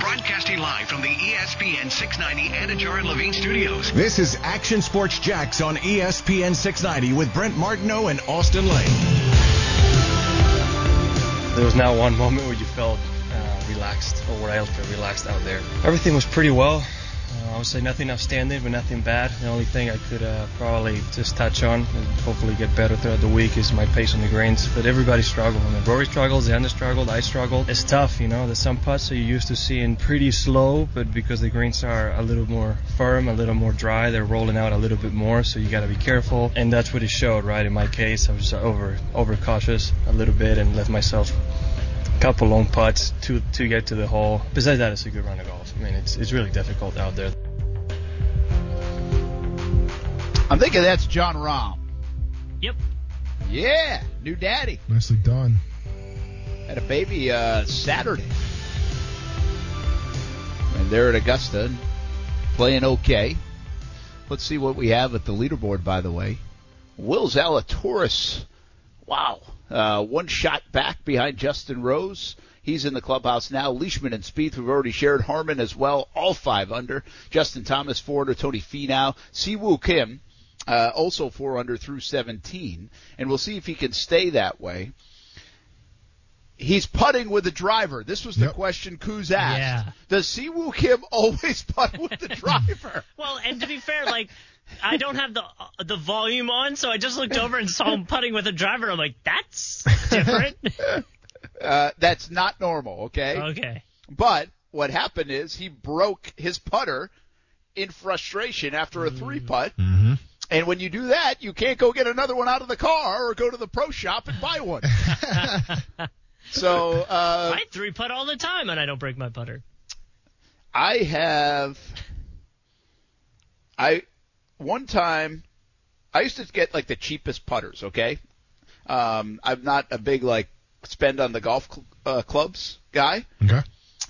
Broadcasting live from the ESPN 690 Anajar and Levine studios. This is Action Sports Jax on ESPN 690 with Brent Martineau and Austen Lane. There was not one moment where you felt uh, relaxed or where I felt relaxed out there. Everything was pretty well. I would say nothing outstanding, but nothing bad. The only thing I could uh, probably just touch on and hopefully get better throughout the week is my pace on the greens. But everybody struggled. I mean, Rory struggles, Xander struggled, I struggled. It's tough, you know. There's some putts that you're used to seeing pretty slow, but because the greens are a little more firm, a little more dry, they're rolling out a little bit more. So you got to be careful, and that's what it showed, right? In my case, I was over over cautious a little bit and left myself a couple long putts to to get to the hole. Besides that, it's a good round of golf. I mean, it's it's really difficult out there. I'm thinking that's Jon Rahm. Yep. Yeah, new daddy. Nicely done. Had a baby uh, Saturday. And they're at Augusta and playing okay. Let's see what we have at the leaderboard, by the way. Will Zalatoris, wow, uh, one shot back behind Justin Rose. He's in the clubhouse now. Leishman and Spieth, we've already shared. Harman as well, all five under. Justin Thomas, four under. Tony Finau. Si Woo Kim, uh, also four under through 17. And we'll see if he can stay that way. He's putting with the driver. This was the Yep. question Kuz asked. Yeah. Does Si Woo Kim always putt with the driver? Well, and to be fair, like I don't have the the volume on, so I just looked over and saw him putting with a driver. I'm like, that's different. Uh, that's not normal, okay? okay. But what happened is he broke his putter in frustration after a three putt. Mm-hmm. And when you do that, you can't go get another one out of the car or go to the pro shop and buy one. so uh, I three putt all the time, and I don't break my putter. I have I one time I used to get like the cheapest putters, okay? Um I'm not a big like spend on the golf cl- uh, clubs guy Okay.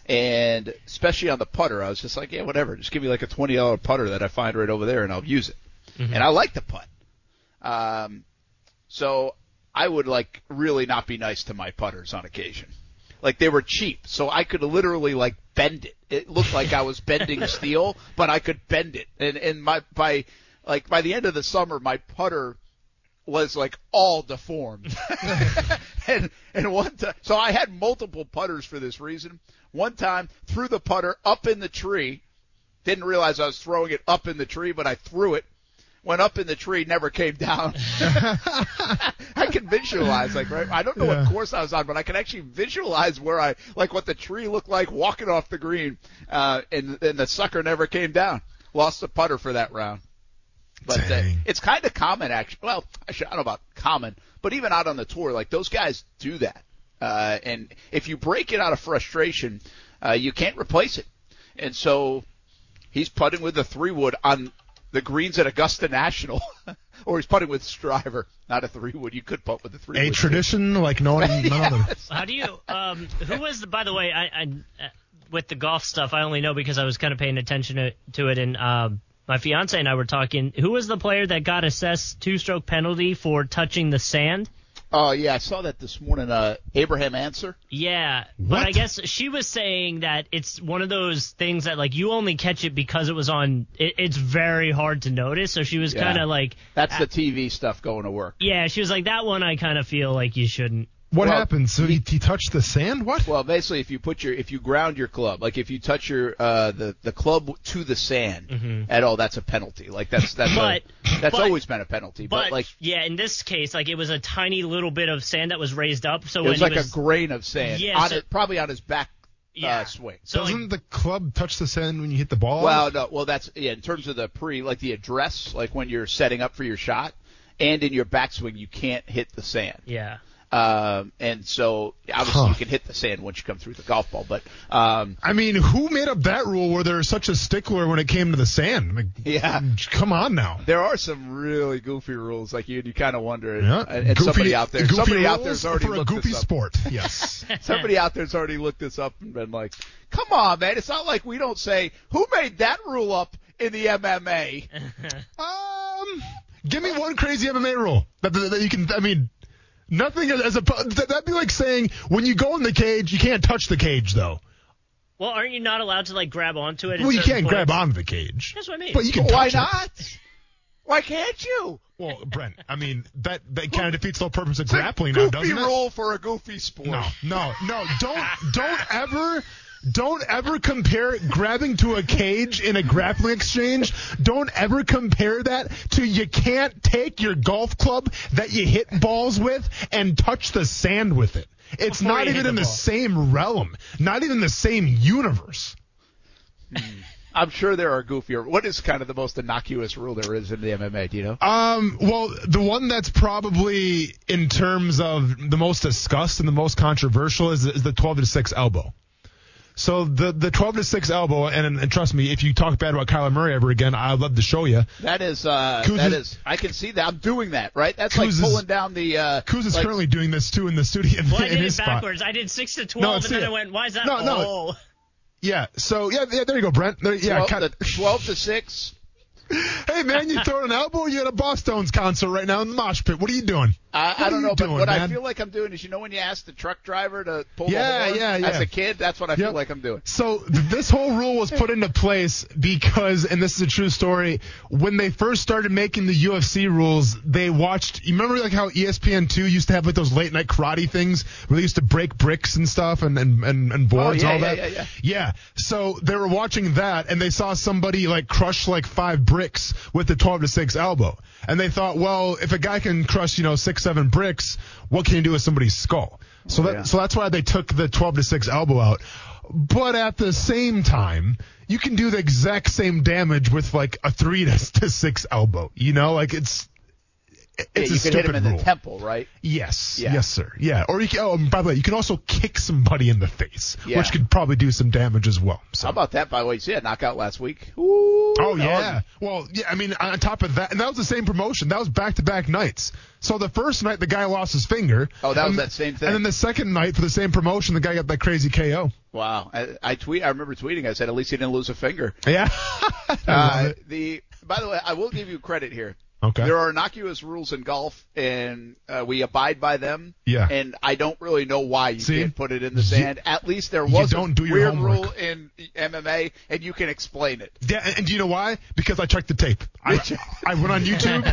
and especially on the putter I was just like, yeah, whatever, just give me like a $20 putter that I find right over there and I'll use it. And I like the putt. Um so I would like really not be nice to my putters on occasion. Like they were cheap, so I could literally like bend it. It looked like I was bending steel, but I could bend it. And and my by like by the end of the summer, my putter was like all deformed. and and one time, so I had multiple putters for this reason. One time, threw the putter up in the tree. Didn't realize I was throwing it up in the tree, but I threw it. Went up in the tree, never came down. I can visualize, like, right? I don't know Yeah. what course I was on, but I can actually visualize where I, like, what the tree looked like walking off the green, uh, and, and the sucker never came down. Lost the putter for that round. But uh, it's kind of common, actually. Well, actually, I don't know about common, but even out on the tour, like those guys do that. Uh, and if you break it out of frustration, uh, you can't replace it. And so he's putting with the three wood on the greens at Augusta National, or he's putting with his driver, not a three wood. You could putt with the three A wood. tradition like no one, none other. How do you? Um, who was the? By the way, I, I uh, with the golf stuff, I only know because I was kind of paying attention to, to it, and um, my fiance and I were talking. Who was the player that got assessed two-stroke penalty for touching the sand? Oh yeah, I saw that this morning. Uh, Abraham Ancer. Yeah, but I guess she was saying that it's one of those things that like you only catch it because it was on. It, it's very hard to notice. So she was Yeah. kind of like, That's the TV stuff going to work. yeah, she was like that one. I kind of feel like you shouldn't. What Well, happened? So he, he touched the sand? What? Well, basically, if you put your if you ground your club, like if you touch your uh, the the club to the sand at all, that's a penalty. Like that's that's But- a, that's but- always been a penalty. But, But, like yeah, in this case, like it was a tiny little bit of sand that was raised up. So it when was like was, a grain of sand Yeah, on so- it, probably on his back yeah. uh, swing. So like, Doesn't the club touch the sand when you hit the ball? Well, no, well that's yeah. In terms of the pre, like the address, like when you're setting up for your shot, and in your backswing, you can't hit the sand. yeah. Um, and so obviously Huh. you can hit the sand once you come through the golf ball, but um, I mean, who made up that rule where there's such a stickler when it came to the sand? Like, yeah. come on now. There are some really goofy rules, like you, you kind of wonder. Yeah. And, and Goofy- somebody out there, goofy somebody out rules there's already for a goofy this up. sport. Yes. Somebody out there's already looked this up and been like, "Come on, man! It's not like we don't say who made that rule up in the MMA." um, give me one crazy MMA rule that, that, that you can. I mean, nothing as, as a. that- That'd be like saying when you go in the cage, you can't touch the cage though. Well, aren't you not allowed to like grab onto it? Well, you can't grab points? onto the cage. That's what I mean. But you can Why touch it. not? Why can't you? Well, Brent, I mean that that kind of defeats the whole purpose of It's a grappling now, goofy doesn't it? rule for a goofy sport. No, no, no. Don't don't ever don't ever compare grabbing to a cage in a grappling exchange. Don't ever compare that to you can't take your golf club that you hit balls with and touch the sand with it. It's Before not even hit in the the same realm. Not even the same universe. I'm sure there are goofier. What is kind of the most innocuous rule there is in the MMA? Do you know? Um, well, the one that's probably in terms of the most discussed and the most controversial is, is the 12 to 6 elbow. So the the 12 to 6 elbow, and, and trust me, if you talk bad about Kyler Murray ever again, I'd love to show you. That is, uh, Kuz that is- is, I can see that. I'm doing that, right? That's Kuz like is- pulling down the, uh, Kuz is like- currently doing this too in the studio well, I in did his it spot. backwards. I did six to twelve, it's and then it. I went, "Why is that?" No, no. oh. Yeah. So yeah, yeah, there you go, Brent. There, yeah. 12, kind the 12 to 6. hey man, you throwing an elbow? You're at a Boss Stones concert right now in the mosh pit. What are you doing? I, I don't know, but doing, what I feel like I'm doing is, you know, when you ask the truck driver to pull Yeah, the horn yeah, as a kid, that's what I feel like I'm doing. So this whole rule was put into place because, and this is a true story, when they first started making the UFC rules, they watched. You remember like how ESPN two used to have like those late night karate things where they used to break bricks and stuff and and and, and oh, boards Oh, yeah, and all yeah, that. yeah, yeah. Yeah. So they were watching that and they saw somebody like crush like five bricks with the 12 to 6 elbow. And they thought, well, if a guy can crush, you know, six, seven bricks, what can you do with somebody's skull? So that, yeah. so that's why they took the 12 to 6 elbow out. But at the same time, you can do the exact same damage with like a 3 to, to 6 elbow. You know, like it's, it's Yeah, a you can stupid hit him in rule. the temple, right? Yes. Yeah. Yes, sir. Yeah. Or you can, oh, by the way, you can also kick somebody in the face, Yeah. which could probably do some damage as well. So. How about that, by the way? That knockout last week? Ooh, Oh yeah. Well, yeah. I mean, on top of that, and that was the same promotion. That was back to back nights. So the first night, the guy lost his finger. Oh, that was and- that same thing. And then the second night for the same promotion, the guy got that crazy KO. Wow. I, I tweet. I remember tweeting. I said, at least he didn't lose a finger. Yeah. Uh, the by the way, I will give you credit here. Okay. There are innocuous rules in golf, and uh, we abide by them. Yeah. And I don't really know why you See? can't put it in the You- sand. At least there you was don't a do weird homework. rule in MMA, and you can explain it. Yeah, and, and do you know why? Because I checked the tape. I, I went on YouTube.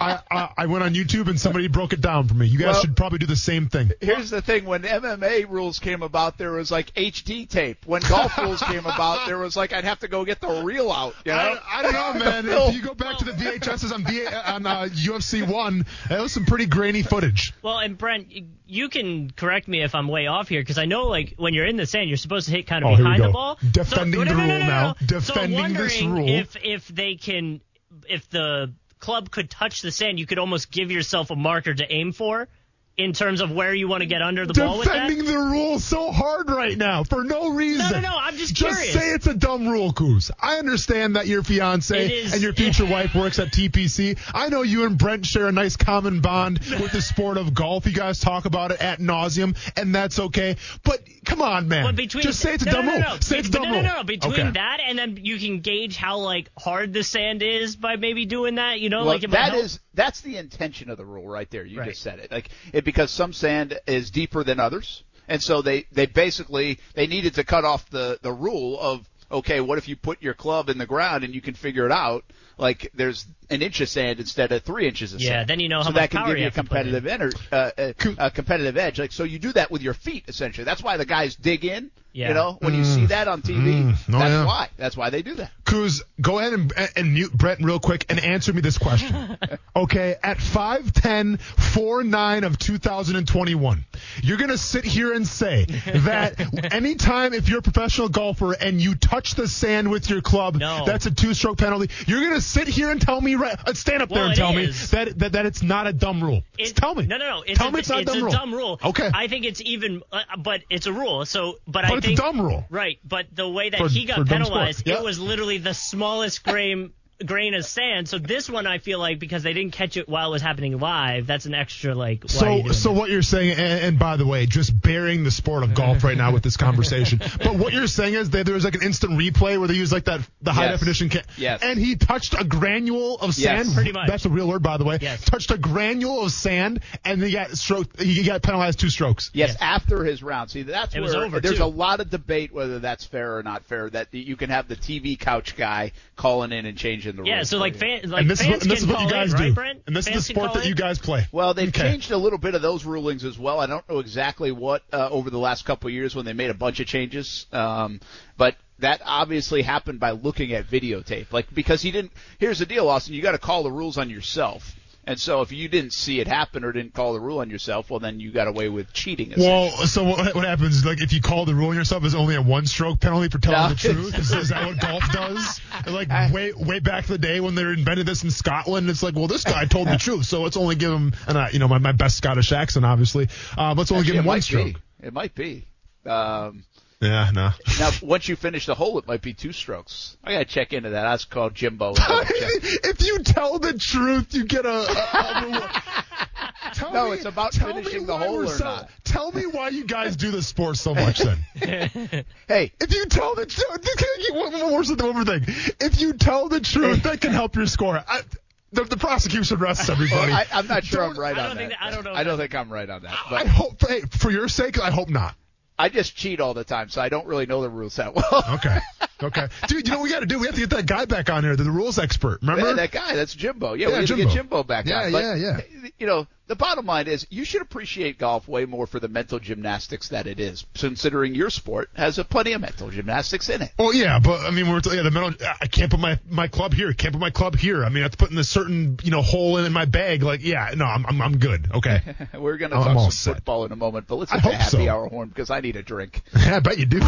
I, I I went on YouTube and somebody broke it down for me. You guys Well- should probably do the same thing. Here's the thing: when MMA rules came about, there was like HD tape. When golf rules came about, there was like I'd have to go get the reel out. You know? I, I don't know, man. if you go back to the VHSs on, v, on uh, UFC one, that was some pretty grainy footage. Well, and Brent, you can correct me if I'm way off here because I know like when you're in the sand, you're supposed to hit kind of Oh, behind the ball. Defending so, the no, no, rule no, no, now. no. so Defending I'm this rule. If if they can, if the club could touch the sand, you could almost give yourself a marker to aim for in terms of where you want to get under the ball with that. defending the rule so hard right now for no reason. No, no, no, I'm just Just curious. say it's a dumb rule, Coos. I understand that your fiance It is- and your future wife works at TPC. I know you and Brent share a nice common bond with the sport of golf. You guys talk about it at nauseum, and that's okay. But come on, man. But between Just say it's a no, dumb no, no, rule. no. Say it's a dumb no, rule. no, no, Between Okay. that and then you can gauge how like hard the sand is by maybe doing that. You know, Well, like if it that helps- is that's the intention of the rule right there. You Right. just said it. Like it because some sand is deeper than others, and so they they basically they needed to cut off the the rule of okay, what if you put your club in the ground and you can figure it out? Like there's an inch of sand instead of three inches of Yeah, sand. then you know how so much that can power give you you a have to put in. competitive ener- uh, a, a competitive edge. Like so, you do that with your feet essentially. That's why the guys dig in. Yeah. You know, when you see that on TV, Mm. Oh, that's yeah. why. That's why they do that. Go ahead and, and mute Brett real quick and answer me this question. okay, at 5'10", 4'9", of 2021, you're going to sit here and say that anytime if you're a professional golfer and you touch the sand with your club, No. that's a two-stroke penalty. You're going to sit here and tell me, right, uh, stand up there Well, and it tell me that, that, that it's not a dumb rule. It- tell me. No, no, no. It's tell a, me it's not a dumb a rule. dumb rule. Okay. I think it's even, uh, but it's a rule. So, but, But I it's think a dumb rule. Right, but the way that For- he got penalized. Yeah. it was literally the smallest grain grain of sand. So this one, I feel like because they didn't catch it while it was happening live, that's an extra like. Why are you So, so that? what you're saying, and, and by the way, just burying the sport of golf right now with this conversation. but what you're saying is that there was like an instant replay where they use like that the high Yes. definition, ca- Yes. and he touched a granule of Yes. sand. Pretty much. That's a real word, by the way. Yes. Touched a granule of sand, and he got stroke. He got penalized two strokes. Yes, Yes. after his round. See, that's It where was over, there's too. a lot of debate whether that's fair or not fair. That you can have the TV couch guy calling in and changing the rules. Yeah, so like for you. fan, like and this is, fans what, and this can is what you guys in, do. right, Brent? And this Fans is the sport call that you guys play. Well, they've Okay. changed a little bit of those rulings as well. I don't know exactly what uh, over the last couple of years when they made a bunch of changes, um, but that obviously happened by looking at videotape. Like because he didn't. Here's the deal, Austen. You got to call the rules on yourself. And so if you didn't see it happen or didn't call the rule on yourself, well then you got away with cheating. Well, so what, what happens? Like, if you call the rule on yourself, is only a one-stroke penalty for telling No. the truth? Is, is that what golf does? Like, way way back in the day when they invented this in Scotland, it's like, well, this guy told the truth, so let's only give him, and I, you know, my, my best Scottish accent, obviously. Uh, let's only Actually, give him it one might stroke. be. It might be. Um, Yeah, no. now, once you finish the hole, it might be two strokes. I gotta check into that. That's called Jimbo. If you tell the truth, you get a. a, a. Tell No, me- it's about tell finishing the hole or so- not. Tell me why you guys do this sport so much then. Hey, If you tell the truth, this can get one more, one more thing. If you tell the truth, that can help your score. I, the, the prosecution rests everybody. I, I'm not sure I'm Don't- right I on don't think that. that- I don't know I don't that- think I'm right on that. But. I hope, hey, for your sake, I hope not. I just cheat all the time, so I don't really know the rules that well. Okay. Okay. Dude, you know what we got to do? We have to get that guy back on here, the, rules expert. Remember? Yeah, that guy, that's Jimbo. Yeah, Yeah, we need to Jimbo. get Jimbo back Yeah, on. But, yeah, yeah. You know, the bottom line is you should appreciate golf way more for the mental gymnastics that it is, considering your sport has a plenty of mental gymnastics in it. Oh yeah, but I mean, we're yeah, the mental. I can't put my my club here. Can't put my club here. I mean, I have to put in a certain you know hole in, in my bag. Like, yeah, no, I'm I'm, I'm good. Okay. We're going to I'm talk all some set. football in a moment, but let's I hit the happy so. hour horn because I need a drink. I bet you do.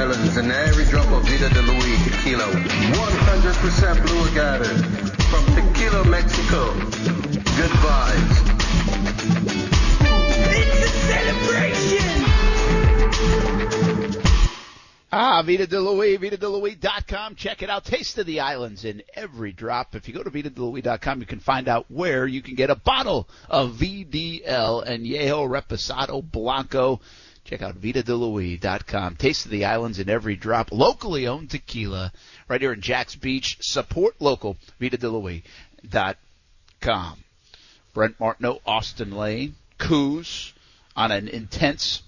Islands and every drop of Vida de Luis tequila. 100% blue agave from Tequila, Mexico. Good vibes. It's a celebration! Ah, Vita de Louis, VitaDeLouis.com. Check it out. Taste of the Islands in every drop. If you go to VitaDeLouis.com, you can find out where you can get a bottle of VDL and Yeho Reposado Blanco. Check out VitaDeLouis.com. Taste of the Islands in every drop. Locally owned tequila right here in Jax Beach. Support local. VitaDeLouis.com. Brent Martineau, Austen Lane, Coos on an intense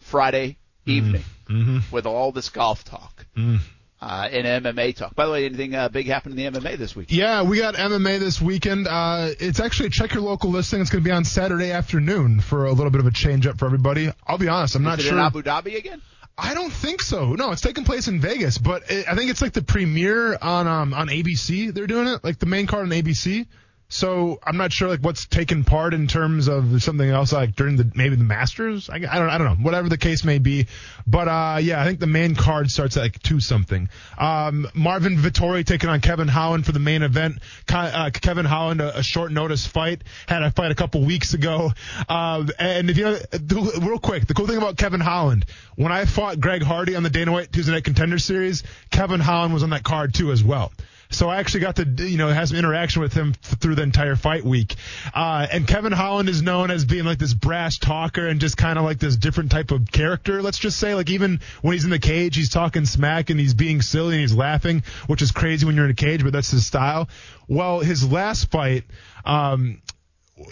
Friday mm-hmm. evening mm-hmm. with all this golf talk mm-hmm. Uh, and MMA talk. By the way, anything uh, big happened in the MMA this week? Yeah, we got MMA this weekend. Uh, it's actually check your local listing. It's going to be on Saturday afternoon for a little bit of a change up for everybody. I'll be honest, I'm not Is it sure. in Abu Dhabi again? I don't think so. No, it's taking place in Vegas, but it, I think it's like the premiere on um on ABC. They're doing it like the main card on ABC. So I'm not sure like what's taken part in terms of something else like during the maybe the Masters. I, I don't I don't know whatever the case may be, but uh yeah I think the main card starts at like two something. Um, Marvin Vettori taking on Kevin Holland for the main event. Uh, Kevin Holland a, a short notice fight had a fight a couple weeks ago. Um, and if you know real quick the cool thing about Kevin Holland when I fought Greg Hardy on the Dana White Tuesday Night Contender Series, Kevin Holland was on that card too as well. So I actually got to, you know, have some interaction with him th- through the entire fight week. Uh, and Kevin Holland is known as being like this brash talker and just kind of like this different type of character. Let's just say, like even when he's in the cage, he's talking smack and he's being silly and he's laughing, which is crazy when you're in a cage, but that's his style. Well, his last fight, um,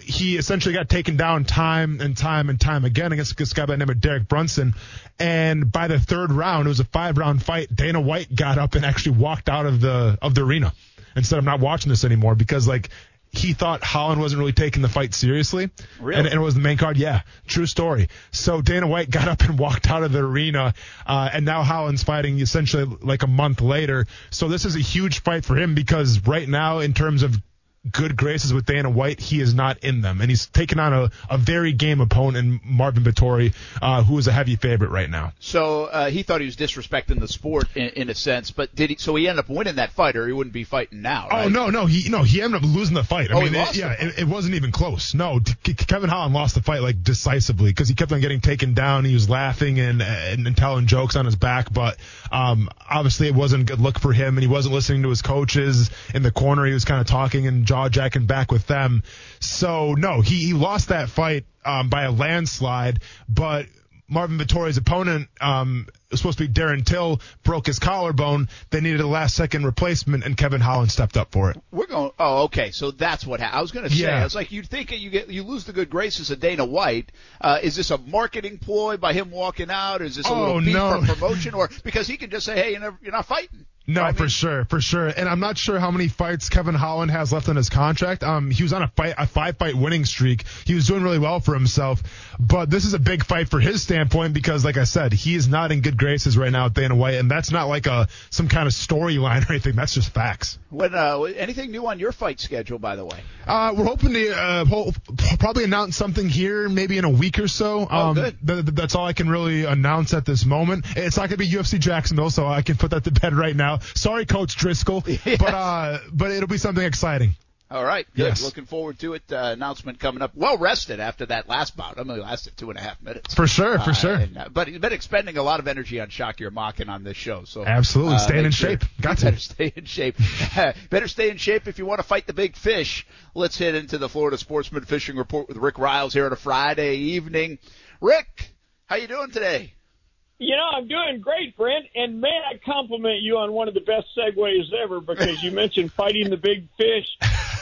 he essentially got taken down time and time and time again against this guy by the name of Derek Brunson. And by the third round, it was a five round fight. Dana White got up and actually walked out of the of the arena and said, "I'm not watching this anymore," because like he thought Holland wasn't really taking the fight seriously. Really? And, and it was the main card. Yeah, true story. So Dana White got up and walked out of the arena, uh, and now Holland's fighting essentially like a month later. So this is a huge fight for him because right now, in terms of good graces with Dana White, he is not in them, and he's taken on a, a very game opponent, Marvin Vettori, uh, who is a heavy favorite right now. So uh, he thought he was disrespecting the sport in, in a sense, but did he? So he ended up winning that fight, or he wouldn't be fighting now. Right? Oh no, no, he no, he ended up losing the fight. I Oh, mean, it- yeah, it, it wasn't even close. No, K- Kevin Holland lost the fight like decisively because he kept on getting taken down. He was laughing and, and and telling jokes on his back, but um, obviously it wasn't a good look for him, and he wasn't listening to his coaches in the corner. He was kind of talking and jaw jacking back with them. So no, he, he lost that fight um, by a landslide, but. Marvin Vettori's opponent um, was supposed to be Darren Till, broke his collarbone. They needed a last second replacement, and Kevin Holland stepped up for it. We're going. Oh, okay. So that's what happened. I was going to say. Yeah. I was like, you'd think you get you lose the good graces of Dana White. Uh, is this a marketing ploy by him walking out? Is this a Oh, little beef no. for promotion, or because he can just say, hey, you're, never, you're not fighting? No, I for sure, for sure. And I'm not sure how many fights Kevin Holland has left on his contract. Um, he was on a fight, a five fight winning streak. He was doing really well for himself. But this is a big fight for his standpoint because, like I said, he is not in good graces right now with Dana White, and that's not like a some kind of storyline or anything. That's just facts. When uh, anything new on your fight schedule, by the way? Uh, we're hoping to uh, ho- probably announce something here maybe in a week or so. Oh, Um, good. th- th- that's all I can really announce at this moment. It's not going to be UFC Jacksonville, so I can put that to bed right now. Sorry, Coach Driscoll, Yes. but uh, but it'll be something exciting. All right, good. Yes. Looking forward to it. Uh, announcement coming up. Well rested after that last bout. I mean, it lasted two and a half minutes. For sure, for Uh, sure. and, uh, but he's been expending a lot of energy on Shakir Mocking on this show. So Absolutely. uh, Staying in sure- shape. Got to. Better stay in shape. better stay in shape if you want to fight the big fish. Let's head into the Florida Sportsman Fishing Report with Rick Ryals here on a Friday evening. Rick, how you doing today? You know, I'm doing great, Brent. And may I compliment you on one of the best segues ever because you mentioned fighting the big fish.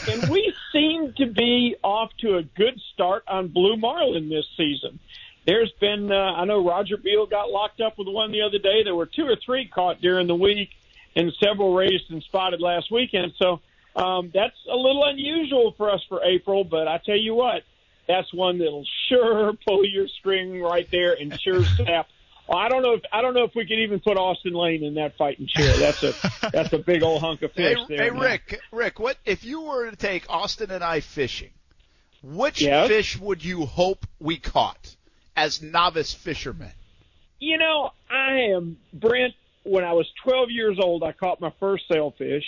And we seem to be off to a good start on blue marlin this season. There's been, uh, I know Roger Beal got locked up with one the other day. There were two or three caught during the week and several raised and spotted last weekend. So um, that's a little unusual for us for April, but I tell you what, that's one that'll sure pull your string right there and sure snap. Well, I don't know if I don't know if we could even put Austen Lane in that fighting chair. That's a that's a big old hunk of Hey, fish there. hey. Rick, Rick, what if you were to take Austin and I fishing? Which Yes? fish would you hope we caught as novice fishermen? You know, I am Brent. When I was 12 years old, I caught my first sailfish.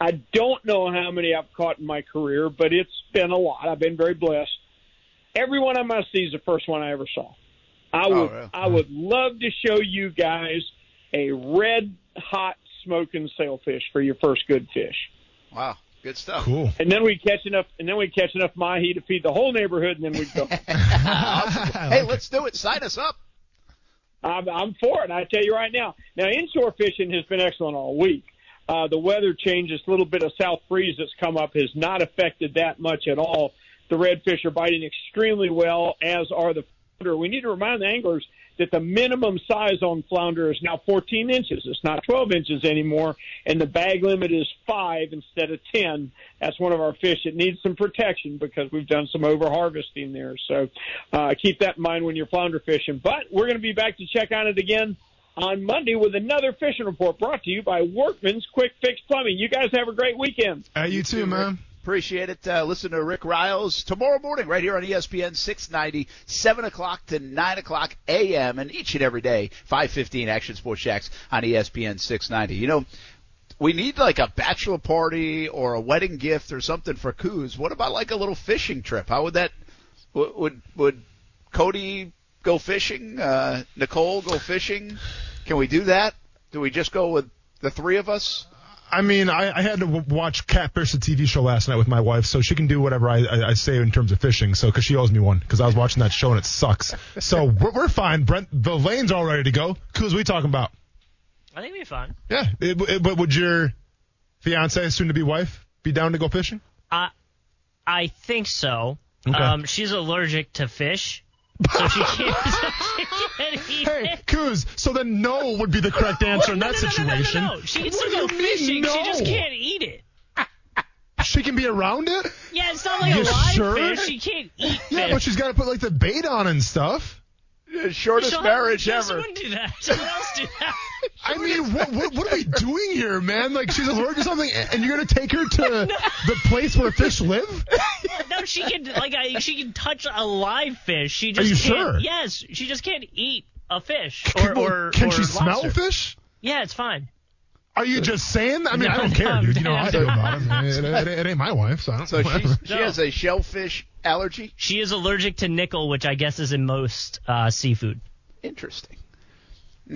I don't know how many I've caught in my career, but it's been a lot. I've been very blessed. Every one of my see is the first one I ever saw. I Oh, would, really? I would love to show you guys a red hot smoking sailfish for your first good fish. Wow, good stuff. Cool. And then we catch enough, and then we catch enough mahi to feed the whole neighborhood, and then we'd go. Awesome. Hey, let's do it. Sign us up. I'm, I'm for it. I tell you right now. Now, inshore fishing has been excellent all week. Uh, the weather changes, a little bit of south breeze that's come up has not affected that much at all. The redfish are biting extremely well, as are the flounder. We need to remind the anglers that the minimum size on flounder is now 14 inches. It's not 12 inches anymore, and the bag limit is five instead of 10. That's one of our fish that needs some protection because we've done some over harvesting there. So uh, keep that in mind when you're flounder fishing. But we're going to be back to check on it again on Monday with another fishing report brought to you by Workman's Quick Fix Plumbing. You guys have a great weekend. Uh, you too, man. Appreciate it. Uh, listen to Rick Ryals tomorrow morning right here on ESPN 690, 7 o'clock to 9 o'clock a.m. and each and every day, 515 Action Sports Jax on ESPN 690. You know, we need like a bachelor party or a wedding gift or something for Coos. What about like a little fishing trip? How would that, would, would Cody go fishing? Uh, Nicole go fishing? Can we do that? Do we just go with the three of us? I mean, I, I had to w- watch Catfish, the TV show last night with my wife, so she can do whatever I, I, I say in terms of fishing. So, because she owes me one, because I was watching that show and it sucks. So we're, we're fine. Brent, the lane's all ready to go. Who's we talking about? I think we're fine. Yeah, it, it, but would your fiance, soon to be wife, be down to go fishing? I I think so. Okay. Um, she's allergic to fish, so she can't. she can't eat Hey, it. Coos. So then no would be the correct answer in that no, no, no, no, no, situation. no. She can still go you mean, fishing. She just can't eat it. She can be around it. Yeah, it's not like You a live sure? fish. She can't eat Yeah, but she's got to put like the bait on and stuff. The shortest She'll- marriage she ever. wouldn't do that. Someone else do that. I mean, what, what what are we doing here, man? Like she's allergic to something, and you're gonna take her to the place where fish live? No, she can like I, she can touch a live fish. She just you can't, sure? Yes, she just can't eat a fish or Can, or can or she smell lobster. fish? Yeah, it's fine. Are you just saying? that? I mean, No, I don't no, care, dude. You know, I'm- I do about it. It, it, it ain't my wife, so I don't. So whatever. she's, she No. has a shellfish allergy. She is allergic to nickel, which I guess is in most uh, seafood. Interesting.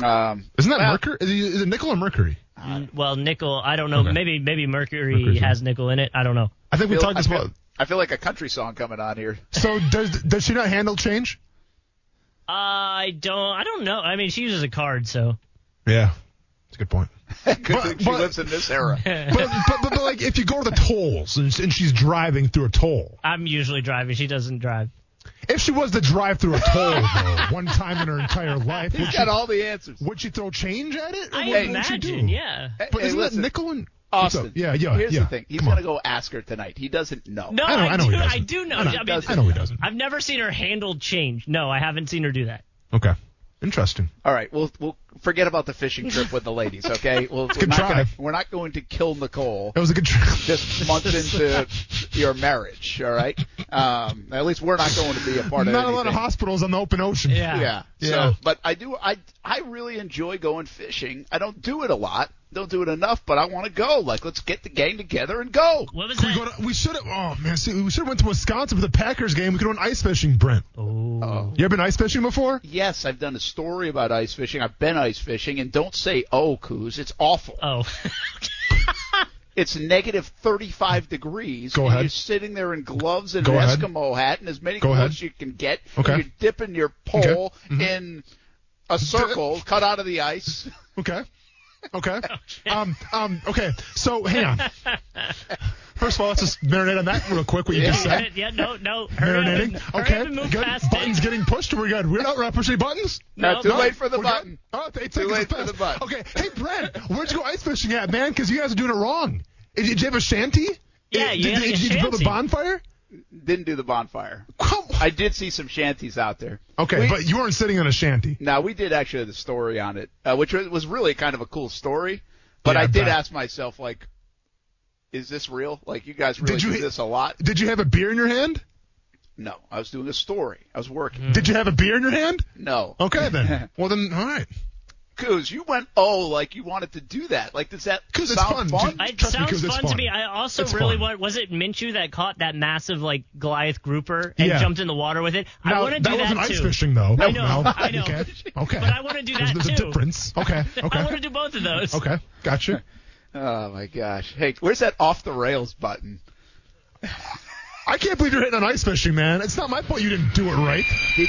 Um, Isn't that well, mercury? Is it, is it nickel or mercury? Well, nickel. I don't know. Okay. Maybe maybe mercury Mercury's has nickel in it. I don't know. I think we feel- talked I this feel- about. I feel like a country song coming on here. So does does she not handle change? I don't. I don't know. I mean, she uses a card, so. Yeah, that's a good point. Good But- thing she but- lives in this era. But, but, but, but like if you go to the tolls and, and she's driving through a toll, I'm usually driving. She doesn't drive. if she was to drive through a toll though, one time in her entire life, would He's she, got all the answers. would she throw change at it? Or I what would she imagine. do? Yeah. But hey, isn't listen, that nickel and what's Austen. Yeah, yeah, Here's yeah. the thing. He's Come going on. to go ask her tonight. He doesn't know. No, I know- I know do. doesn't. I do know. I know- I mean, I know he doesn't. I've never seen her handle change. No, I haven't seen her do that. Okay, interesting. All right, we'll we'll forget about the fishing trip with the ladies. Okay, we'll, we're good not try. gonna we're not going to kill Nicole That was a good. Tr- just months into your marriage. All right, um, at least we're not going to be a part of Not a lot of hospitals on the open ocean. Yeah. Yeah. Yeah. So, but I do. I I really enjoy going fishing. I don't do it a lot. Don't do it enough, but I want to go. Like, let's get the gang together and go. What was Can we that? go we should have. Oh man, see, we should have went to Wisconsin for the Packers game. We could have went ice fishing, Brent. oh. You ever been ice fishing before? Yes, I've done a story about ice fishing. I've been ice fishing, and don't say "oh, Coos." It's awful. Oh. It's negative 35 degrees. Go and ahead. You're sitting there in gloves and Go an ahead. Eskimo hat and as many Go gloves ahead. as you can get. Okay. And you're dipping your pole Mhm. in a circle cut out of the ice. Okay. Okay. Um. Um. Okay. So hang on. First of all, let's just marinate on that real quick. What you just said. yeah, no, no. Hurry up Marinating. and- Okay. up Good. Buttons it. getting pushed. We're good. We're not we're not pushing buttons. Not too No. late for the We're good? button. Oh, they Too late us for the button. Okay. Hey, Brent, where'd you go ice fishing at, man? Because you guys are doing it wrong. Did, did you have a shanty? Yeah, you did, had did, a did you build a bonfire? Didn't do the bonfire. I did see some shanties out there. Okay, We- but you weren't sitting in a shanty. Now we did actually have the story on it, uh, which was- really kind of a cool story. But Yeah, I did ask myself, like, is this real? Like, you guys really Did you do this a lot? Did you have a beer in your hand? No, I was doing a story. I was working. Mm-hmm. Did you have a beer in your hand? No. Okay then. well then, all right. Coos, you went oh like you wanted to do that. Like, does that 'Cause it's sound fun. fun? Dude, It Trust me, sounds 'cause it's fun, to me. I also It's really fun. want. Was it Minchu that caught that massive like Goliath grouper and Yeah. jumped in the water with it? I want to that do wasn't that ice fishing though. I know, No. I know. Okay. Okay. But I want to do there's, that there's too. a difference. Okay. Okay. I want to do both of those. Okay. Gotcha. Oh my gosh. Hey, where's that off the rails button? I can't believe you're hitting on ice fishing, man. It's not my fault you didn't do it right. Did,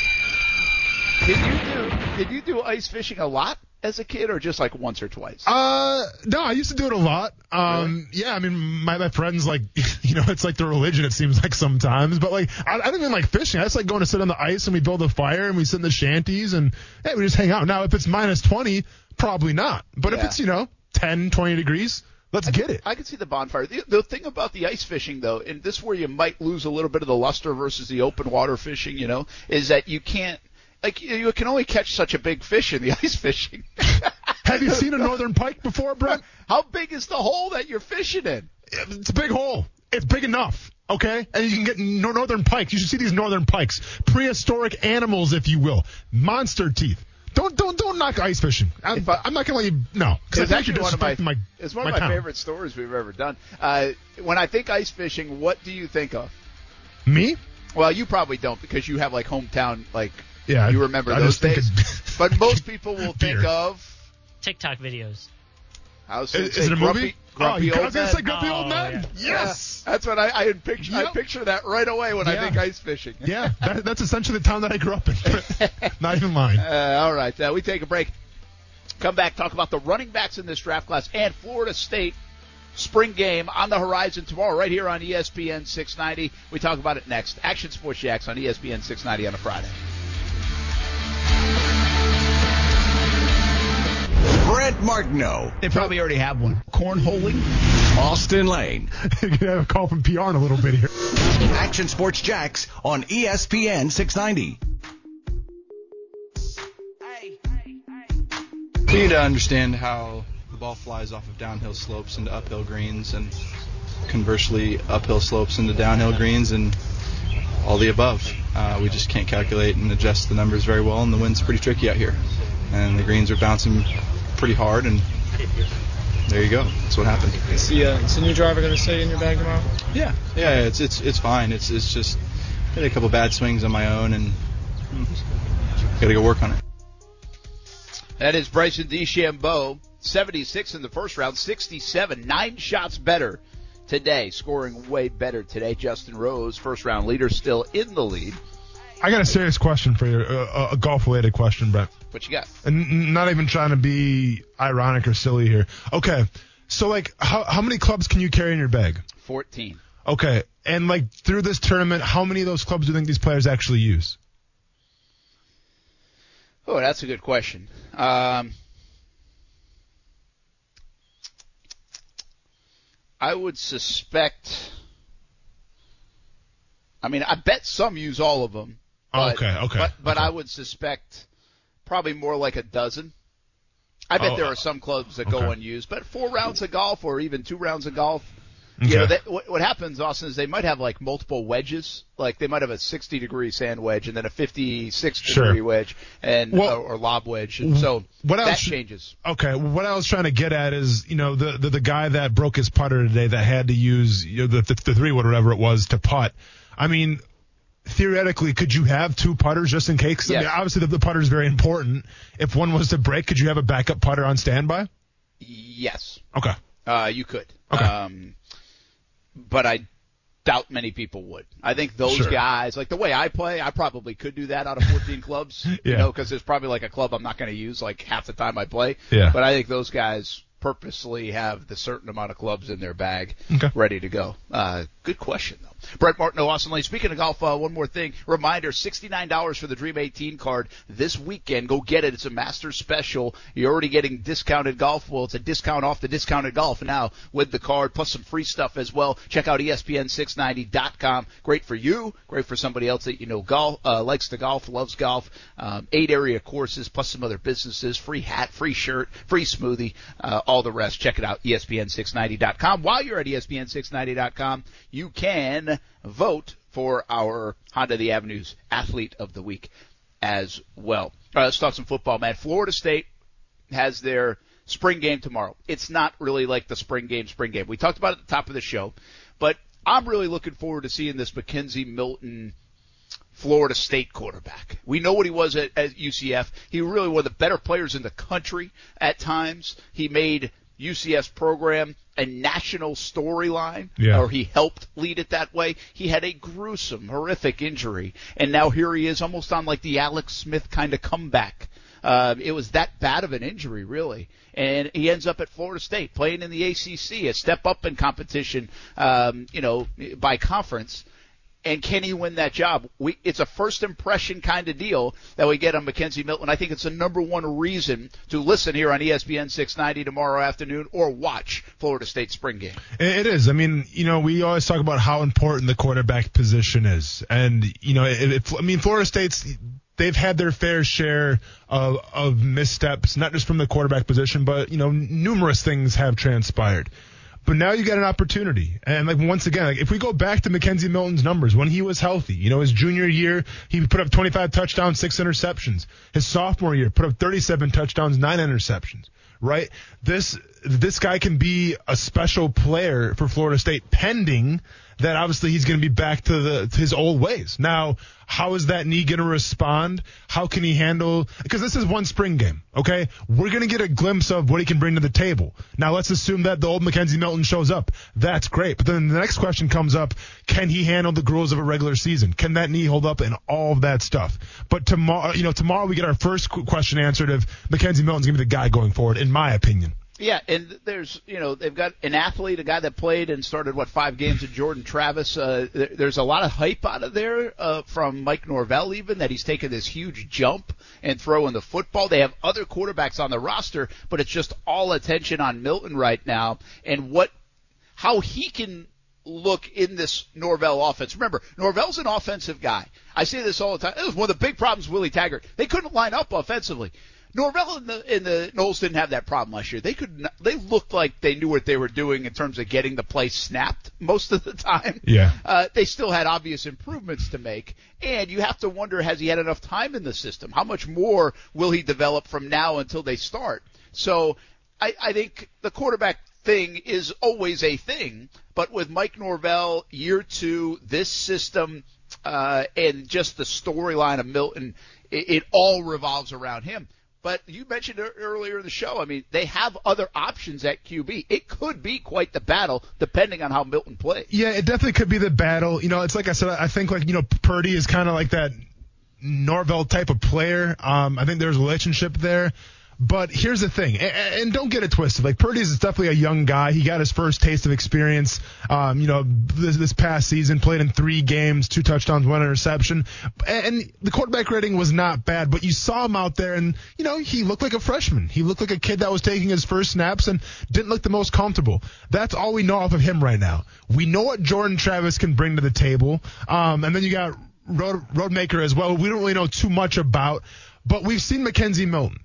did you do did you do ice fishing a lot as a kid or just like once or twice? Uh, no, I used to do it a lot. Um, yeah, I mean, my, my friends like, you know, it's like the religion. It seems like sometimes, but like, I, I don't even like fishing. I just like going to sit on the ice and we build a fire and we sit in the shanties and hey, we just hang out. Now, if it's minus twenty, probably not. But if it's you know 10, 20 degrees, let's get it. I can see the bonfire. The, the thing about the ice fishing, though, and this is where you might lose a little bit of the luster versus the open water fishing, you know, is that you can't, like, you, you can only catch such a big fish in the ice fishing. Have you seen a northern pike before, Brent? How big is the hole that you're fishing in? It's a big hole. It's big enough. Okay, and you can get northern pikes. You should see these northern pikes, prehistoric animals, if you will, monster teeth. Don't don't don't knock ice fishing. I'm, If I'm not gonna let you. No, because I It's think actually one of my, my. it's one of my favorite stories we've ever done. Uh, when I think ice fishing, what do you think of? Me? Well, you probably don't because you have like hometown, like Yeah, you remember I those just think days. but most people will think Beer. of. TikTok videos. I was Is, is it a grumpy, movie? Grumpy oh, I old was gonna say grumpy old Oh, men. yeah. Yes. That's what I I, had picture, I picture that right away when I think ice fishing. Yeah, that, that's essentially the town that I grew up in. not even lying. Uh, all right, uh, we take a break. Come back, talk about the running backs in this draft class and Florida State spring game on the horizon tomorrow, right here on ESPN 690. We talk about it next. Action Sports Jacks on ESPN 690 on a Friday. Brent Martineau, They probably already have one. Cornholing? Austen Lane, You're gonna have a call from PR in a little bit here. Action Sports Jacks on ESPN 690. We need to understand how the ball flies off of downhill slopes into uphill greens, and conversely, uphill slopes into downhill greens, and all the above. Uh, we just can't calculate and adjust the numbers very well, and the wind's pretty tricky out here. And the greens are bouncing pretty hard, and there you go. That's what happened. Is the, uh, is the new driver going to stay in your bag tomorrow? Yeah, yeah, it's it's it's fine. It's it's just I had a couple bad swings on my own, and got to go work on it. That is Bryson DeChambeau, 76 in the first round, 67, nine shots better today, scoring way better today. Justin Rose, first round leader, still in the lead. I got a serious question for you, a, a golf related question, Brett. What you got? And not even trying to be ironic or silly here. Okay, so like, how how many clubs can you carry in your bag? 14. Okay, and like through this tournament, how many of those clubs do you think these players actually use? Oh, that's a good question. Um, I would suspect. I mean, I bet some use all of them. But, okay, okay. But, but okay. I would suspect probably more like a dozen. I bet Oh, there are some clubs that go unused, but four rounds of golf or even two rounds of golf. Okay. You know, that, what, what happens, Austen, is they might have like multiple wedges. Like they might have a 60 degree sand wedge and then a 56 Sure. degree wedge and Well, or, or lob wedge. And so what that else- changes. Okay, what I was trying to get at is, you know, the the, the guy that broke his putter today that had to use you know, the, the the three wood whatever it was to putt. I mean, theoretically, could you have two putters just in case? I mean, obviously, the, the putter is very important. If one was to break, could you have a backup putter on standby? Yes. Okay. Uh, you could. Okay. Um, but I doubt many people would. I think those Sure. guys, like the way I play, I probably could do that out of 14 clubs. yeah. You know, because there's probably like a club I'm not going to use like half the time I play. Yeah. But I think those guys purposely have the certain amount of clubs in their bag Okay. ready to go. Uh, good question though. Brett Martineau, Austen Lane. Speaking of golf, uh, one more thing. Reminder, $69 for the Dream 18 card this weekend. Go get it. It's a master special. You're already getting discounted golf. Well, it's a discount off the discounted golf now with the card, plus some free stuff as well. Check out E ESPN690.com. Great for you. Great for somebody else that you know golf, uh, likes to golf, loves golf. Um, eight area courses, plus some other businesses. Free hat, free shirt, free smoothie, uh, all the rest. Check it out. E ESPN690.com. While you're at E ESPN690.com, you can vote for our Honda the Avenues Athlete of the Week as well. All right, let's talk some football, man. Florida State has their spring game tomorrow. It's not really like the spring game, spring game. We talked about it at the top of the show, but I'm really looking forward to seeing this McKenzie Milton Florida State quarterback. We know what he was at, at UCF. He really was one of the better players in the country at times. He made UCF's program a national storyline, Yeah. or he helped lead it that way. He had a gruesome, horrific injury, and now here he is, almost on like the Alex Smith kind of comeback. Uh, it was that bad of an injury, really, and he ends up at Florida State playing in the ACC, a step up in competition, um, you know, by conference and can he win that job? We, it's a first impression kind of deal that we get on McKenzie Milton. I think it's the number one reason to listen here on ESPN 690 tomorrow afternoon or watch Florida State spring game. It it is. I mean, you know, we always talk about how important the quarterback position is, and you know, it, it, I mean, Florida State's they've had their fair share of, of missteps, not just from the quarterback position, but you know, numerous things have transpired. But now you got an opportunity, and like once again, like if we go back to McKenzie Milton's numbers when he was healthy, you know, his junior year he put up 25 touchdowns, six interceptions. His sophomore year put up 37 touchdowns, nine interceptions. Right? This this guy can be a special player for Florida State, pending that obviously he's going to be back to the to his old ways. Now, how is that knee going to respond? How can he handle? Because this is one spring game, okay? We're going to get a glimpse of what he can bring to the table. Now, let's assume that the old McKenzie Milton shows up. That's great. But then the next question comes up: Can he handle the gruels of a regular season? Can that knee hold up and all of that stuff? But tomorrow, you know, tomorrow we get our first question answered if McKenzie Milton's going to be the guy going forward, in my opinion. Yeah, and there's you know they've got an athlete, a guy that played and started what five games at Jordan Travis. Uh, there, there's a lot of hype out of there uh, from Mike Norvell even that he's taken this huge jump and throwing the football. They have other quarterbacks on the roster, but it's just all attention on Milton right now and what how he can look in this Norvell offense. Remember, Norvell's an offensive guy. I say this all the time. It was one of the big problems with Willie Taggart. They couldn't line up offensively. Norvell and the, and the Noles didn't have that problem last year. They could not, they looked like they knew what they were doing in terms of getting the play snapped most of the time. Yeah. Uh, they still had obvious improvements to make, and you have to wonder has he had enough time in the system? How much more will he develop from now until they start? So I, I think the quarterback thing is always a thing, but with Mike Norvell, year two, this system, uh, and just the storyline of Milton, it, it all revolves around him. But you mentioned earlier in the show, I mean, they have other options at QB. It could be quite the battle depending on how Milton plays. Yeah, it definitely could be the battle. You know, it's like I said, I think like, you know, Purdy is kind of like that Norvell type of player. Um, I think there's a relationship there. But here's the thing, and, don't get it twisted. Like Purdy is definitely a young guy. He got his first taste of experience. Um, you know, this, this past season, played in three games, two touchdowns, one interception, and the quarterback rating was not bad. But you saw him out there, and you know, he looked like a freshman. He looked like a kid that was taking his first snaps and didn't look the most comfortable. That's all we know off of him right now. We know what Jordan Travis can bring to the table, um, and then you got Road, Rodemaker as well. We don't really know too much about, but we've seen McKenzie Milton.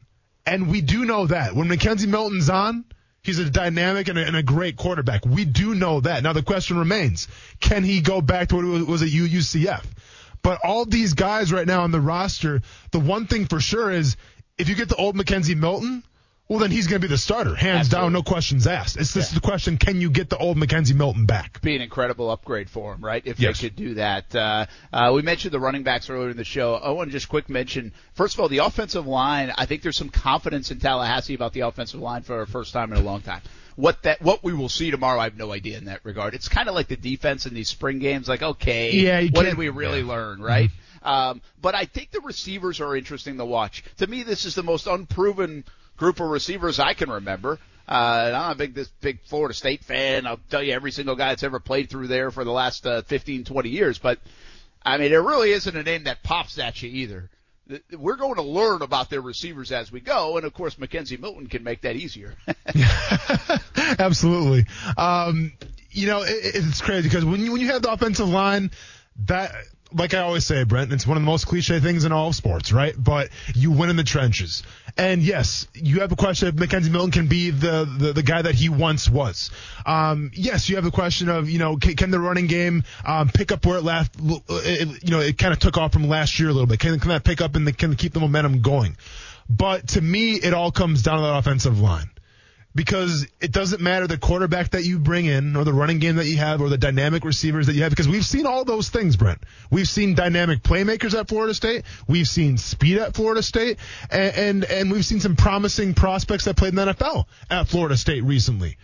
And we do know that when McKenzie Milton's on, he's a dynamic and a, and a, great quarterback. We do know that. Now the question remains, can he go back to what it was at UCF? But all these guys right now on the roster, the one thing for sure is if you get the old McKenzie Milton, well, then he's going to be the starter, hands Absolutely. down, no questions asked. It's just yeah. the question: Can you get the old McKenzie Milton back? Be an incredible upgrade for him, right? If yes. they could do that. Uh, uh, we mentioned the running backs earlier in the show. I want to just quick mention. First of all, the offensive line. I think there's some confidence in Tallahassee about the offensive line for a first time in a long time. What that what we will see tomorrow, I have no idea in that regard. It's kind of like the defense in these spring games. Like, okay, yeah, what did we really yeah. learn, right? Mm-hmm. Um, but I think the receivers are interesting to watch. To me, this is the most unproven group of receivers I can remember. Uh, I'm a big this big Florida State fan. I'll tell you every single guy that's ever played through there for the last uh, 15, 20 years. But I mean, it really isn't a name that pops at you either. We're going to learn about their receivers as we go, and of course, McKenzie Milton can make that easier. Absolutely. Um, you know, it, it's crazy because when you when you have the offensive line, that like I always say, Brent, it's one of the most cliche things in all of sports, right? But you win in the trenches. And yes, you have a question if McKenzie Milton can be the, the, the guy that he once was. Um, yes, you have a question of, you know, can, can the running game, um, pick up where it left, you know, it kind of took off from last year a little bit. Can, can that pick up and the, can keep the momentum going? But to me, it all comes down to that offensive line because it doesn't matter the quarterback that you bring in or the running game that you have or the dynamic receivers that you have because we've seen all those things, Brent. We've seen dynamic playmakers at Florida State. We've seen speed at Florida State and, and, and we've seen some promising prospects that played in the NFL at Florida State recently.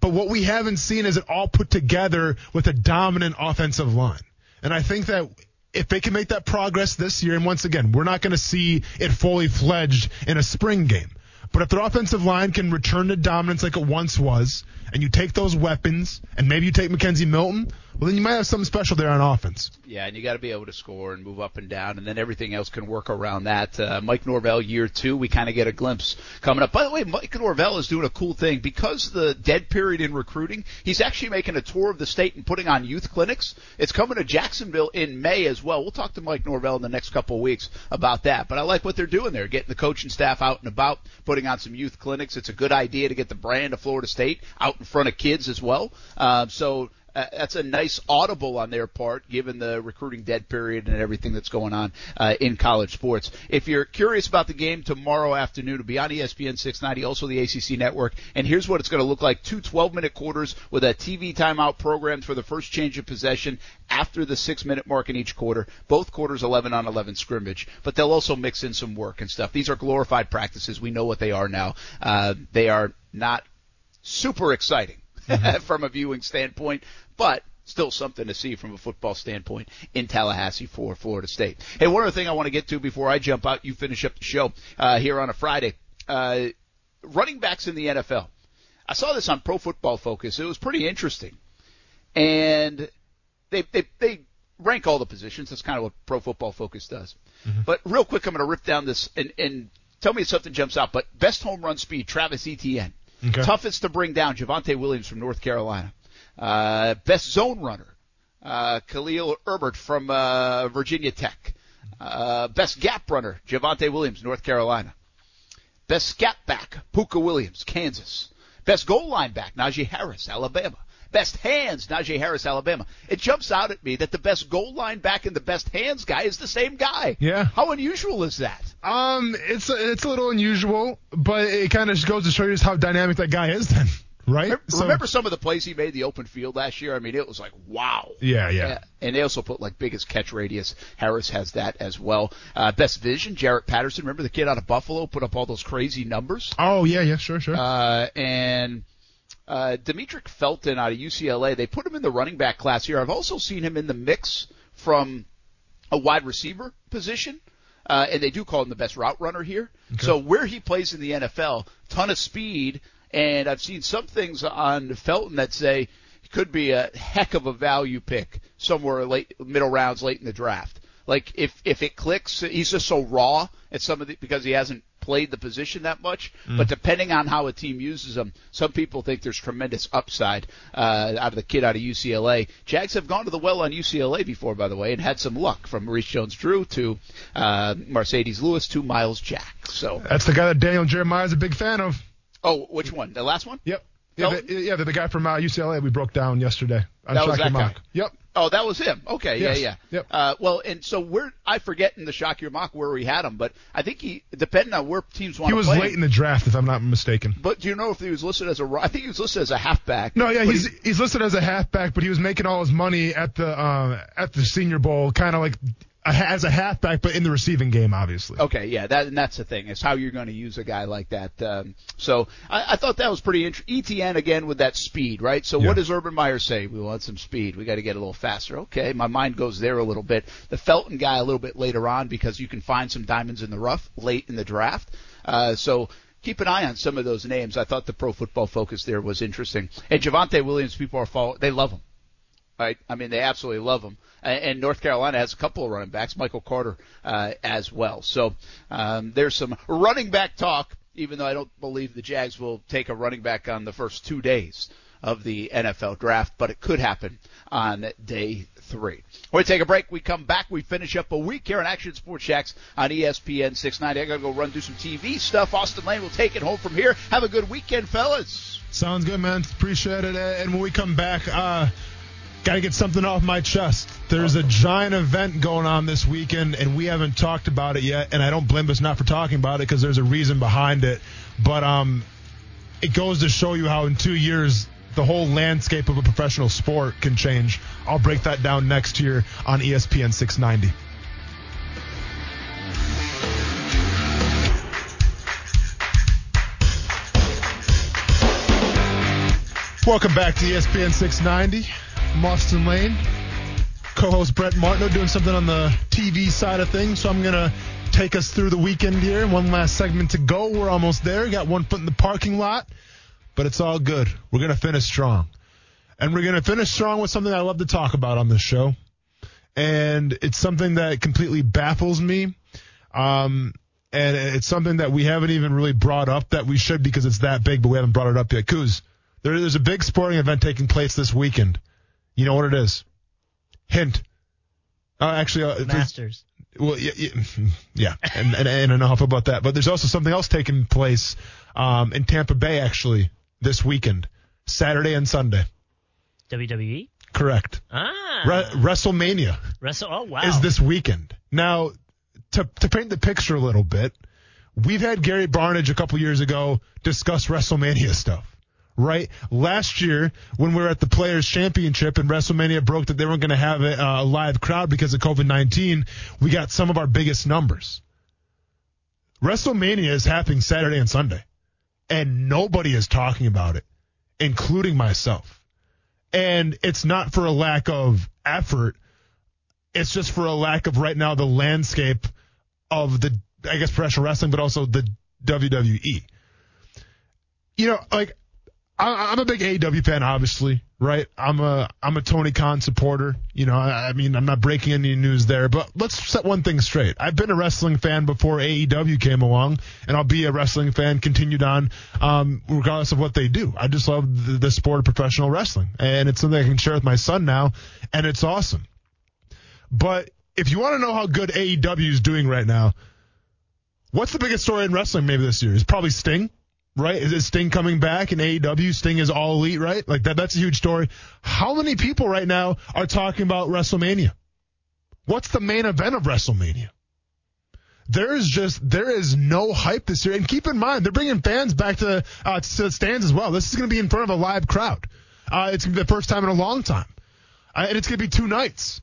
But what we haven't seen is it all put together with a dominant offensive line. And I think that if they can make that progress this year, and once again, we're not going to see it fully fledged in a spring game. But if their offensive line can return to dominance like it once was, and you take those weapons, and maybe you take McKenzie Milton, well, then you might have something special there on offense. Yeah, and you got to be able to score and move up and down, and then everything else can work around that. Uh, Mike Norvell, year two, we kind of get a glimpse coming up. By the way, Mike Norvell is doing a cool thing because the dead period in recruiting. He's actually making a tour of the state and putting on youth clinics. It's coming to Jacksonville in May as well. We'll talk to Mike Norvell in the next couple of weeks about that. But I like what they're doing there, getting the coaching staff out and about, putting on some youth clinics. It's a good idea to get the brand of Florida State out in front of kids as well. Uh, so uh, that's a nice audible on their part, given the recruiting dead period and everything that's going on uh, in college sports. If you're curious about the game tomorrow afternoon, it'll be on ESPN 690, also the ACC network. And here's what it's going to look like: two 12-minute quarters with a TV timeout programmed for the first change of possession after the six-minute mark in each quarter. Both quarters 11 on 11 scrimmage, but they'll also mix in some work and stuff. These are glorified practices. We know what they are now. Uh, they are not super exciting. Mm-hmm. from a viewing standpoint, but still something to see from a football standpoint in Tallahassee for Florida State. Hey, one other thing I want to get to before I jump out, you finish up the show uh, here on a Friday. Uh, running backs in the NFL. I saw this on Pro Football Focus. It was pretty interesting, and they they they rank all the positions. That's kind of what Pro Football Focus does. Mm-hmm. But real quick, I'm going to rip down this and and tell me if something jumps out. But best home run speed, Travis Etienne. Okay. Toughest to bring down, Javonte Williams from North Carolina. Uh, best zone runner, uh, Khalil Herbert from uh, Virginia Tech. Uh, best gap runner, Javonte Williams, North Carolina. Best scat back, Pooka Williams, Kansas. Best goal line back, Najee Harris, Alabama. Best hands, Najee Harris, Alabama. It jumps out at me that the best goal line back and the best hands guy is the same guy. Yeah. How unusual is that? Um, it's a, it's a little unusual, but it kind of goes to show you just how dynamic that guy is. Then, right? Remember, So- remember some of the plays he made the open field last year? I mean, it was like, wow. Yeah, yeah. And they also put like biggest catch radius. Harris has that as well. Uh, best vision, Jaret Patterson. Remember the kid out of Buffalo put up all those crazy numbers? Oh yeah, yeah, sure, sure. Uh, and uh, Demetric Felton out of UCLA, they put him in the running back class here. I've also seen him in the mix from a wide receiver position. Uh, and they do call him the best route runner here. So where he plays in the NFL, ton of speed, and I've seen some things on Felton that say he could be a heck of a value pick somewhere late middle rounds late in the draft. Like if if it clicks, he's just so raw at some of the because he hasn't played the position that much. But depending on how a team uses him, some people think there's tremendous upside uh, out of the kid out of UCLA. Jags have gone to the well on UCLA before, by the way, and had some luck from Maurice Jones-Drew to uh, Marcedes Lewis to Myles Jack. So, That's the guy that Daniel Jeremiah is a big fan of. oh, which one? The last one? Yep. Yeah, Felton? the, yeah, the, the guy from uh, UCLA we broke down yesterday on That was Shock that Your guy. Yep. Oh, that was him. Okay, Yes. yeah, yeah. Yep. Uh, well, and so we're I forget in the shock your mock where we had him, but I think he depending on where teams want to. He was play. late in the draft, if I'm not mistaken. but do you know if he was listed as a? I think he was listed as a halfback. No, yeah, he's he's listed as a halfback, but he was making all his money at the uh, at the Senior Bowl, kind of like as a halfback, but in the receiving game, obviously. Okay, yeah, that and that's the thing is how you're going to use a guy like that. Um, so I, I thought that was pretty interesting. Etienne again with that speed, right? So Yeah. what does Urban Meyer say? We want some speed. We got to get a little faster. Okay, my mind goes there a little bit. The Felton guy a little bit later on because you can find some diamonds in the rough late in the draft. Uh, so. Keep an eye on some of those names. I thought the pro football focus there was interesting. And Javonte Williams, people are follow, they love him. Right? I mean, they absolutely love him. And North Carolina has a couple of running backs, Michael Carter uh, as well. So um, there's some running back talk, even though I don't believe the Jags will take a running back on the first two days of the NFL draft, but it could happen on day three. We take a break. We come back. We finish up a week here on Action Sports Jax on ESPN 690. I got to go run do some TV stuff. Austen Lane will take it home from here. Have a good weekend, fellas. Sounds good, man. Appreciate it. And when we come back, uh, got to get something off my chest. There's a giant event going on this weekend, and we haven't talked about it yet. And I don't blame us not for talking about it because there's a reason behind it. But um, it goes to show you how in two years the whole landscape of a professional sport can change. I'll break that down next year on ESPN 690. Welcome back to ESPN 690. I'm Austen Lane, co-host Brent Martineau, doing something on the TV side of things. So I'm gonna take us through the weekend here. One last segment to go. We're almost there. Got one foot in the parking lot, but it's all good. We're gonna finish strong, and we're gonna finish strong with something I love to talk about on this show, and it's something that completely baffles me. Um, and it's something that we haven't even really brought up that we should because it's that big, but we haven't brought it up yet. Kuz, there, there's a big sporting event taking place this weekend. You know what it is? Hint. Uh, actually, uh, Masters. well, yeah, yeah, yeah. And, and, and how about that. But there's also something else taking place um, in Tampa Bay, actually, this weekend, Saturday and Sunday. WWE. Correct. Ah. Re- WrestleMania Wrestle. Oh wow. is this weekend. Now, to to paint the picture a little bit, we've had Gary Barnage a couple years ago discuss WrestleMania stuff. Right last year, when we were at the Players Championship and WrestleMania broke that they weren't going to have a, a live crowd because of COVID nineteen, we got some of our biggest numbers. WrestleMania is happening Saturday and Sunday, and nobody is talking about it, including myself. And it's not for a lack of effort it's just for a lack of right now the landscape of the I guess professional wrestling, but also the WWE. You know, like I, I'm a big AEW fan, obviously, right? I'm a I'm a Tony Khan supporter. You know, I, I mean, I'm not breaking any news there, but let's set one thing straight. I've been a wrestling fan before AEW came along, and I'll be a wrestling fan continued on, um, regardless of what they do. I just love the, the sport of professional wrestling, and it's something I can share with my son now, and it's awesome. But if you want to know how good AEW is doing right now, What's the biggest story in wrestling maybe this year? Is probably Sting, right? Is Sting coming back in AEW? Sting is all elite, right? Like that that's a huge story. How many people right now are talking about WrestleMania? What's the main event of WrestleMania? There is just there is no hype this year, and keep in mind they're bringing fans back to uh, to the stands as well. This is going to be in front of a live crowd. Uh, it's going to be the first time in a long time, uh, and it's going to be two nights.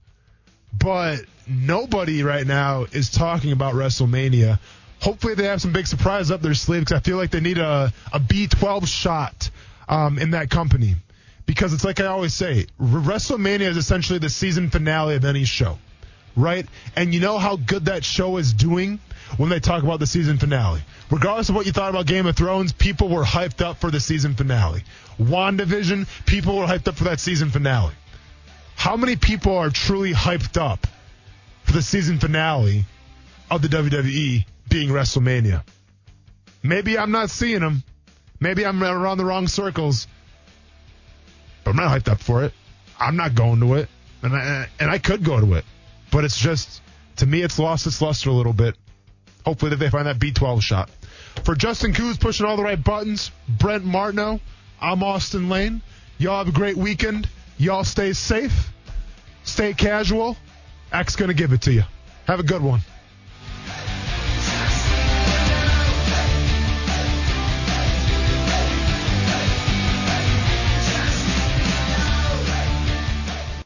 But nobody right now is talking about WrestleMania. Hopefully, they have some big surprise up their sleeve because I feel like they need a a B12 shot um, in that company because it's like I always say, WrestleMania is essentially the season finale of any show right? And you know how good that show is doing when they talk about the season finale. Regardless of what you thought about Game of Thrones, people were hyped up for the season finale. WandaVision, people were hyped up for that season finale. How many people are truly hyped up for the season finale of the WWE being WrestleMania? Maybe I'm not seeing them. Maybe I'm around the wrong circles. But I'm not hyped up for it. I'm not going to it. And I, and I could go to it but it's just to me it's lost its luster a little bit. Hopefully that they find that B12 shot. For Justin Coos pushing all the right buttons, Brent Martineau, I'm Austen Lane. Y'all have a great weekend. Y'all stay safe, stay casual. X gonna give it to you. Have a good one.